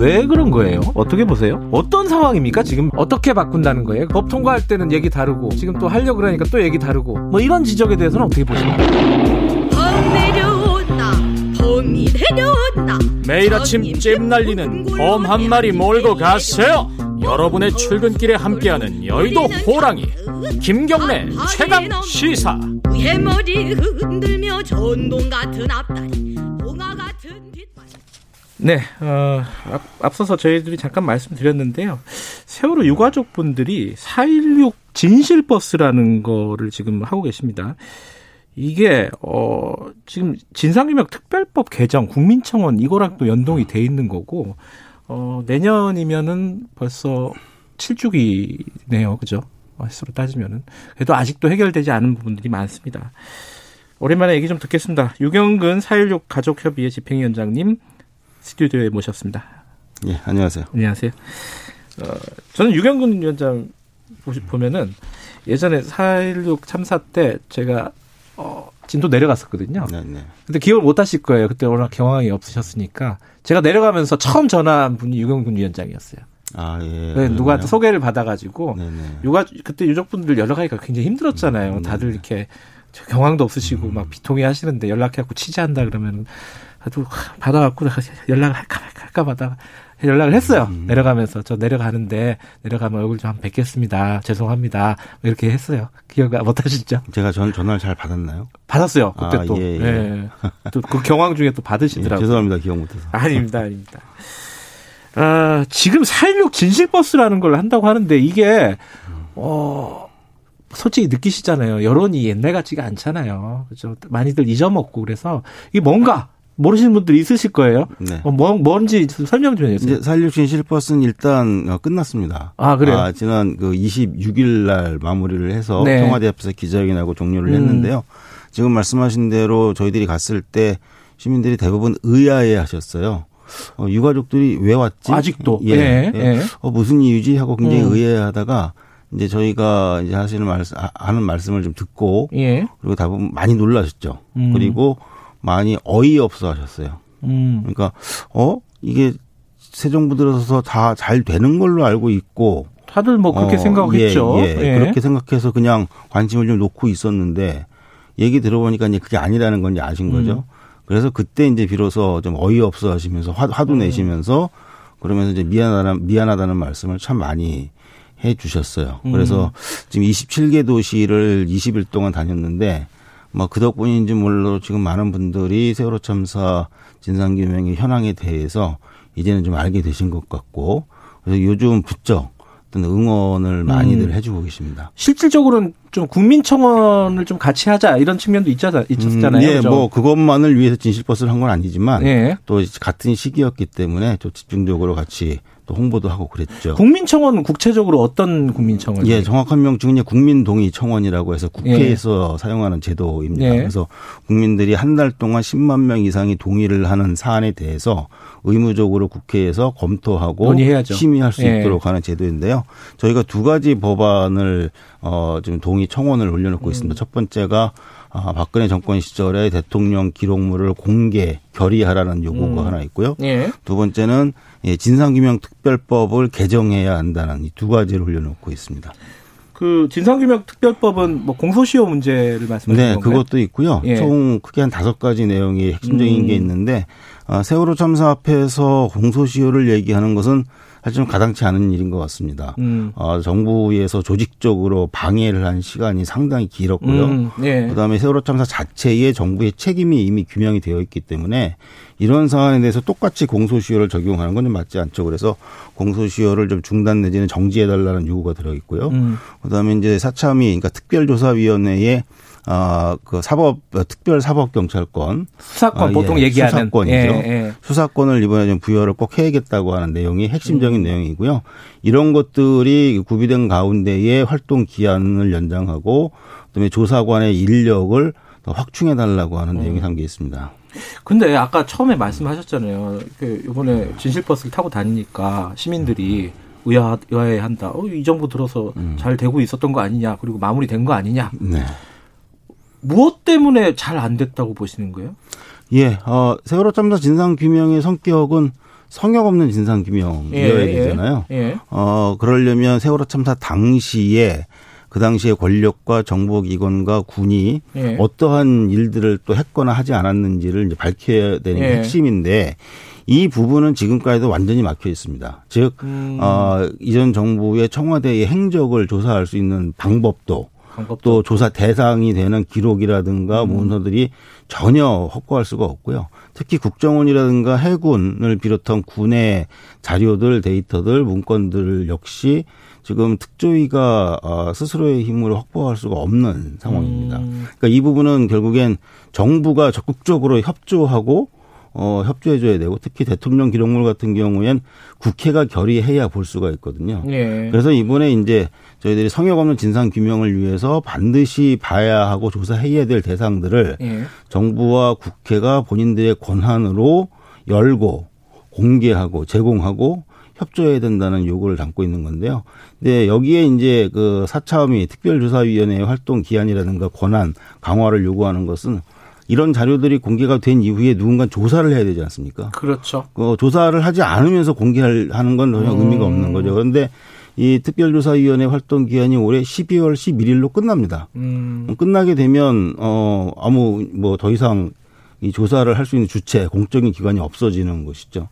왜 그런 거예요? 어떻게 보세요? 어떤 상황입니까? 지금 어떻게 바꾼다는 거예요? 법 통과할 때는 얘기 다르고 지금 또 하려고 그러니까 또 얘기 다르고 뭐 이런 지적에 대해서는 어떻게 보십니까? 범 내려온다 범이 내려온다 매일 아침 잼 날리는 범 한 마리 몰고 가세요. 여러분의 출근길에 함께하는 여의도 호랑이 김경래 최강 시사. 머리 흔들며 전동 같은 앞다리 네, 어, 앞, 앞서서 저희들이 잠깐 말씀드렸는데요. 세월호 유가족 분들이 416 진실버스라는 거를 지금 하고 계십니다. 이게, 어, 지금 진상규명 특별법 개정, 국민청원 이거랑 또 연동이 돼 있는 거고, 어, 내년이면은 벌써 7주기네요. 그죠? 횟수로 따지면은. 그래도 아직도 해결되지 않은 부분들이 많습니다. 오랜만에 얘기 좀 듣겠습니다. 유경근 416 가족협의회 집행위원장님 스튜디오에 모셨습니다. 예, 안녕하세요. 안녕하세요. 어, 저는 유경근 위원장 보시- 보면은 예전에 4.16 참사 때 제가 어, 진도 내려갔었거든요. 네, 네. 근데 기억을 못 하실 거예요. 그때 워낙 경황이 없으셨으니까. 제가 내려가면서 처음 전화한 분이 유경근 위원장이었어요. 아, 예. 네, 누구한테 소개를 받아가지고 네, 네. 유가 그때 유족분들 연락하기가 굉장히 힘들었잖아요. 음, 다들 네. 이렇게 저 경황도 없으시고 막 비통해 하시는데 연락해갖고 취재한다 그러면 아주 받아갖고 연락을 할까 말까 할까 마다 연락을 했어요. 음. 내려가면서 저 내려가는데 내려가면 얼굴 좀 한번 뵙겠습니다. 죄송합니다. 뭐 이렇게 했어요. 기억 못 하시죠? 제가 전 전화를 잘 받았나요? 받았어요. 그때 아, 또. 예, 예. 예. 또그 경황 중에 또 예, 받으시더라고요. 죄송합니다. 기억 못 해서. 아닙니다, 아닙니다. 아, 지금 416 진실버스라는 걸 한다고 하는데 이게, 어, 솔직히 느끼시잖아요. 여론이 옛날 같지가 않잖아요. 그죠. 많이들 잊어먹고 그래서 이게 뭔가 모르시는 분들이 있으실 거예요. 네. 어, 뭐, 뭔지 좀 설명 좀 해주세요. 이제 416 진실버스는 일단 어, 끝났습니다. 아, 그래요? 지난 그 26일 날 마무리를 해서 네. 청와대 앞에서 기자회견하고 종료를 음. 했는데요. 지금 말씀하신 대로 저희들이 갔을 때 시민들이 대부분 의아해 하셨어요. 어, 유가족들이 왜 왔지? 아직도. 예. 예, 예. 예. 어, 무슨 이유지? 하고 굉장히 음. 의아해 하다가 이제 저희가 이제 하시는 말씀, 아, 하는 말씀을 좀 듣고 예. 그리고 대부분 많이 놀라셨죠. 음. 그리고 많이 어이없어 하셨어요. 음. 그러니까 어 이게 새 정부 들어서 다잘 되는 걸로 알고 있고 다들 뭐 그렇게 어, 생각했죠. 예, 예. 그렇게 생각해서 그냥 관심을 좀 놓고 있었는데 얘기 들어보니까 이제 그게 아니라는 건 이제 아신 거죠. 음. 그래서 그때 이제 비로소 좀 어이없어 하시면서 화, 화도 음. 내시면서 그러면서 이제 미안하다는 미안하다는 말씀을 참 많이 해 주셨어요. 음. 그래서 지금 27개 도시를 20일 동안 다녔는데 뭐 그 덕분인지 몰라 지금 많은 분들이 세월호 참사 진상규명의 현황에 대해서 이제는 좀 알게 되신 것 같고 그래서 요즘 부쩍 어떤 응원을 많이들 음. 해주고 계십니다. 실질적으로는 좀 국민청원을 좀 같이 하자 이런 측면도 있잖아, 있었잖아요. 음, 예? 뭐 그것만을 위해서 진실버스를 한 건 아니지만 예. 또 같은 시기였기 때문에 또 집중적으로 같이 또 홍보도 하고 그랬죠. 국민청원은 구체적으로 어떤 국민청원? 예, 정확한 명칭은 이제 국민동의 청원이라고 해서 국회에서 사용하는 제도입니다. 예. 그래서 국민들이 한 달 동안 10만 명 이상이 동의를 하는 사안에 대해서 의무적으로 국회에서 검토하고 논의해야죠. 심의할 수 예. 있도록 하는 제도인데요. 저희가 두 가지 법안을 어 지금 동의 청원을 올려놓고 음. 있습니다. 첫 번째가 아, 박근혜 정권 시절에 대통령 기록물을 공개 결의하라는 요구가 음. 하나 있고요. 예. 두 번째는 예, 진상규명특별법을 개정해야 한다는 이 두 가지를 올려놓고 있습니다. 그 진상규명 특별법은 뭐 공소시효 문제를 말씀하시는 네, 건가요? 그것도 있고요. 예. 총 크게 한 다섯 가지 내용이 핵심적인 음. 게 있는데 아, 세월호 참사 앞에서 공소시효를 얘기하는 것은 사실 좀 가당치 않은 일인 것 같습니다. 음. 어, 정부에서 조직적으로 방해를 한 시간이 상당히 길었고요. 음, 예. 그다음에 세월호 참사 자체에 정부의 책임이 이미 규명이 되어 있기 때문에 이런 사안에 대해서 똑같이 공소시효를 적용하는 건 좀 맞지 않죠. 그래서 공소시효를 좀 중단 내지는 정지해달라는 요구가 들어 있고요. 음. 그다음에 이제 사참위 그러니까 특별조사위원회에 아그 사법 특별 사법 경찰권 수사권 아, 보통 예, 얘기하는 수사권이죠. 예, 예. 수사권을 이번에 좀 부여를 꼭 해야겠다고 하는 내용이 핵심적인 음. 내용이고요. 이런 것들이 구비된 가운데에 활동 기한을 연장하고 그다음에 조사관의 인력을 더 확충해 달라고 하는 음. 내용이 담겨 있습니다. 근데 아까 처음에 말씀하셨잖아요. 그 이번에 진실버스를 타고 다니니까 시민들이 의아, 의아해한다. 어, 이 정부 들어서 음. 잘 되고 있었던 거 아니냐. 그리고 마무리된 거 아니냐. 네. 무엇 때문에 잘 안 됐다고 보시는 거예요? 예, 어, 세월호 참사 진상 규명의 성격은 성역 없는 진상 규명이어야 예, 되잖아요. 예. 어 그러려면 세월호 참사 당시에 그 당시에 권력과 정보기관과 군이 예. 어떠한 일들을 또 했거나 하지 않았는지를 이제 밝혀야 되는 게 예. 핵심인데 이 부분은 지금까지도 완전히 막혀 있습니다. 즉, 음. 어, 이전 정부의 청와대의 행적을 조사할 수 있는 방법도 또 조사 대상이 되는 기록이라든가 문서들이 전혀 확보할 수가 없고요. 특히 국정원이라든가 해군을 비롯한 군의 자료들, 데이터들, 문건들 역시 지금 특조위가 어, 스스로의 힘으로 확보할 수가 없는 상황입니다. 음. 그러니까 이 부분은 결국엔 정부가 적극적으로 협조하고 어, 협조해줘야 되고 특히 대통령 기록물 같은 경우엔 국회가 결의해야 볼 수가 있거든요. 예. 그래서 이번에 이제 저희들이 성역 없는 진상 규명을 위해서 반드시 봐야 하고 조사해야 될 대상들을 예. 정부와 국회가 본인들의 권한으로 열고 공개하고 제공하고 협조해야 된다는 요구를 담고 있는 건데요. 근데 여기에 이제 그 사참위 특별조사위원회의 활동 기한이라든가 권한 강화를 요구하는 것은 이런 자료들이 공개가 된 이후에 누군가 조사를 해야 되지 않습니까? 그렇죠. 그 조사를 하지 않으면서 공개하는 건 전혀 의미가 없는 거죠. 그런데 이 특별조사위원회 활동 기한이 올해 12월 11일로 끝납니다. 음. 끝나게 되면 어 아무 뭐 더 이상 이 조사를 할 수 있는 주체 공적인 기관이 없어지는 것이죠.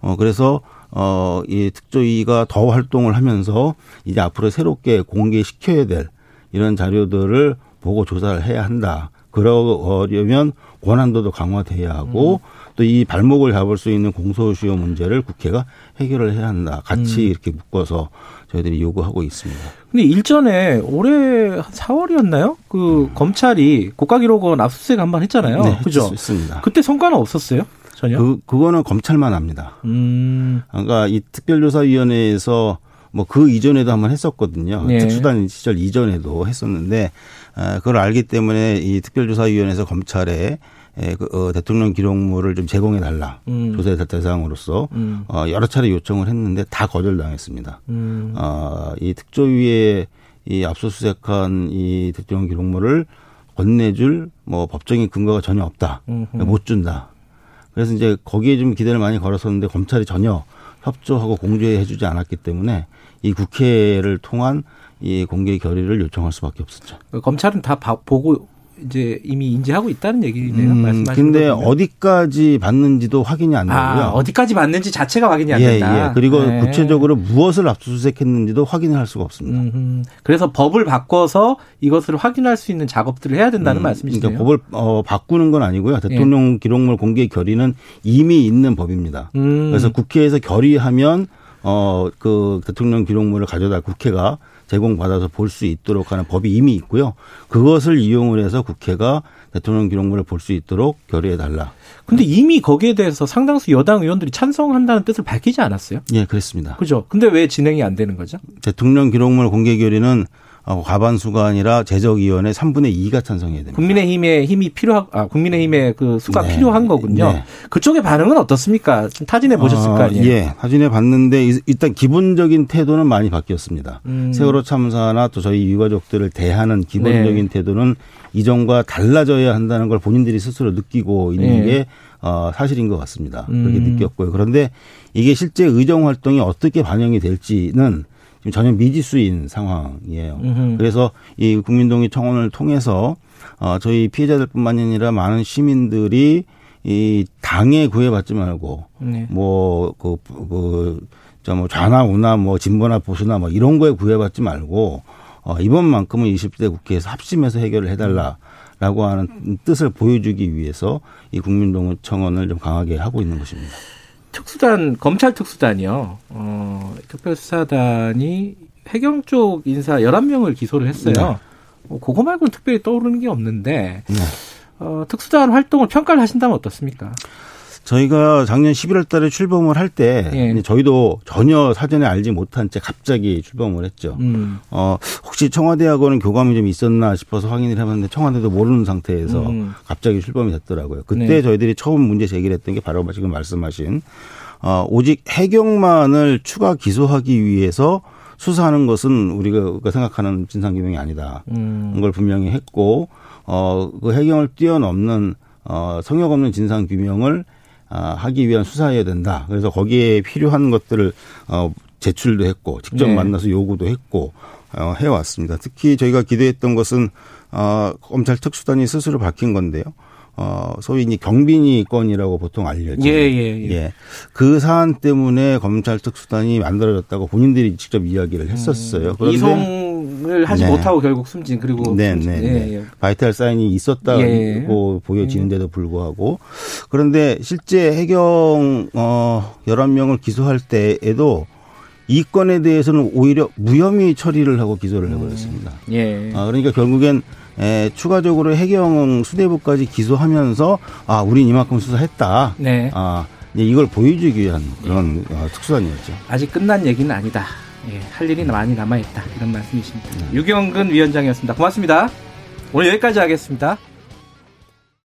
어 그래서 어이 특조위가 더 활동을 하면서 이제 앞으로 새롭게 공개시켜야 될 이런 자료들을 보고 조사를 해야 한다. 그러려면 권한도도 강화돼야 하고 또이 발목을 잡을 수 있는 공소시효 문제를 국회가 해결을 해야 한다. 같이 이렇게 묶어서 저희들이 요구하고 있습니다. 근데 일전에 올해 한 4월이었나요? 그 검찰이 국가기록원 압수수색 한 번 했잖아요. 네, 그죠? 있습니다. 그때 성과는 없었어요? 전혀? 그 그거는 검찰만 합니다. 음. 그러니까 이 특별조사위원회에서 뭐 그 이전에도 한번 했었거든요. 네. 특수단 시절 이전에도 했었는데 아, 그걸 알기 때문에 이 특별조사위원회에서 검찰에 에, 그, 어, 대통령 기록물을 좀 제공해 달라 음. 조사 대상으로서 음. 어, 여러 차례 요청을 했는데 다 거절당했습니다. 음. 어, 이 특조위에 이 압수수색한 이 대통령 기록물을 건네줄 뭐 법적인 근거가 전혀 없다. 음흠. 못 준다. 그래서 이제 거기에 좀 기대를 많이 걸었었는데 검찰이 전혀 협조하고 공개해 주지 않았기 때문에 이 국회를 통한 이 공개 결의를 요청할 수밖에 없었죠. 그 검찰은 다 봐- 보고 이제 이미 인지하고 있다는 얘기네요. 음, 말씀하신 근데 거 보면. 어디까지 받는지도 확인이 안 되고요. 아, 어디까지 맞는지 자체가 확인이 안 예, 된다. 예. 그리고 네. 구체적으로 무엇을 압수수색했는지도 확인을 할 수가 없습니다. 음흠. 그래서 법을 바꿔서 이것을 확인할 수 있는 작업들을 해야 된다는 음, 말씀이시네요. 그러니까 법을 어, 바꾸는 건 아니고요. 대통령 기록물 공개 결의는 이미 있는 법입니다. 음. 그래서 국회에서 결의하면 어 그 대통령 기록물을 가져다 국회가 제공받아서 볼 수 있도록 하는 법이 이미 있고요. 그것을 이용을 해서 국회가 대통령 기록물을 볼 수 있도록 결의해 달라. 근데 이미 거기에 대해서 상당수 여당 의원들이 찬성한다는 뜻을 밝히지 않았어요. 예, 그렇습니다. 그죠? 근데 왜 진행이 안 되는 거죠? 대통령 기록물 공개 결의는 어, 과반수가 아니라 제적위원회 3분의 2가 찬성해야 됩니다. 국민의힘의 힘이 필요하, 아, 국민의힘의 그 수가 네. 필요한 거군요. 네. 그쪽의 반응은 어떻습니까? 좀 타진해 보셨을 어, 거 아니에요? 예, 사진에 봤는데 이- 일단 기본적인 태도는 많이 바뀌었습니다. 음. 세월호 참사나 또 저희 유가족들을 대하는 기본적인 네. 태도는 이전과 달라져야 한다는 걸 본인들이 스스로 느끼고 있는 네. 게 어, 사실인 것 같습니다. 그렇게 음. 느꼈고요. 그런데 이게 실제 의정 활동이 어떻게 반영이 될지는 지금 전혀 미지수인 상황이에요. 음흠. 그래서 이 국민동의 청원을 통해서 어, 저희 피해자들뿐만 아니라 많은 시민들이 이 당에 구애받지 말고 네. 뭐그 그, 저뭐 좌나 우나 뭐 진보나 보수나 뭐 이런 거에 구애받지 말고 어 이번만큼은 20대 국회에서 합심해서 해결을 해달라 라고 하는 뜻을 보여주기 위해서 이 국민동의 청원을 좀 강하게 하고 있는 것입니다. 특수단 검찰 특수단이요. 어, 특별수사단이 해경 쪽 인사 11명을 기소를 했어요. 네. 어, 그거 말고는 특별히 떠오르는 게 없는데 네. 어, 특수단 활동을 평가를 하신다면 어떻습니까? 저희가 작년 11월 달에 출범을 할때 예. 저희도 전혀 사전에 알지 못한 채 갑자기 출범을 했죠. 음. 어, 혹시 청와대하고는 교감이 좀 있었나 싶어서 확인을 해봤는데 청와대도 모르는 상태에서 음. 갑자기 출범이 됐더라고요. 그때 네. 저희들이 처음 문제 제기를 했던 게 바로 지금 말씀하신 어, 오직 해경만을 추가 기소하기 위해서 수사하는 것은 우리가 생각하는 진상규명이 아니다. 음. 걸 분명히 했고 어, 그 해경을 뛰어넘는 어, 성역 없는 진상규명을 아, 하기 위한 수사여야 된다. 그래서 거기에 필요한 것들을 어, 제출도 했고 직접 네. 만나서 요구도 했고 어, 해왔습니다. 특히 저희가 기대했던 것은 어, 검찰 특수단이 스스로 밝힌 건데요. 어, 소위 이제 경비니 건이라고 보통 알려져. 예, 예, 예. 그 사안 때문에 검찰 특수단이 만들어졌다고 본인들이 직접 이야기를 했었어요. 그런데 이송 을 하지 네. 못하고 결국 숨진 그리고 네, 숨진. 네, 예, 네. 예. 바이탈 사인이 있었다고 예. 보여지는데도 불구하고 그런데 실제 해경 어 11명을 기소할 때에도 이 건에 대해서는 오히려 무혐의 처리를 하고 기소를 해버렸습니다. 예. 아, 그러니까 결국엔 에, 추가적으로 해경 수뇌부까지 기소하면서 아, 우린 이만큼 수사했다. 네. 아, 이걸 보여주기 위한 그런 어, 특수단이었죠. 아직 끝난 얘기는 아니다. 예, 할 일이 많이 남아있다. 이런 말씀이십니다. 유경근 위원장이었습니다. 고맙습니다. 오늘 여기까지 하겠습니다.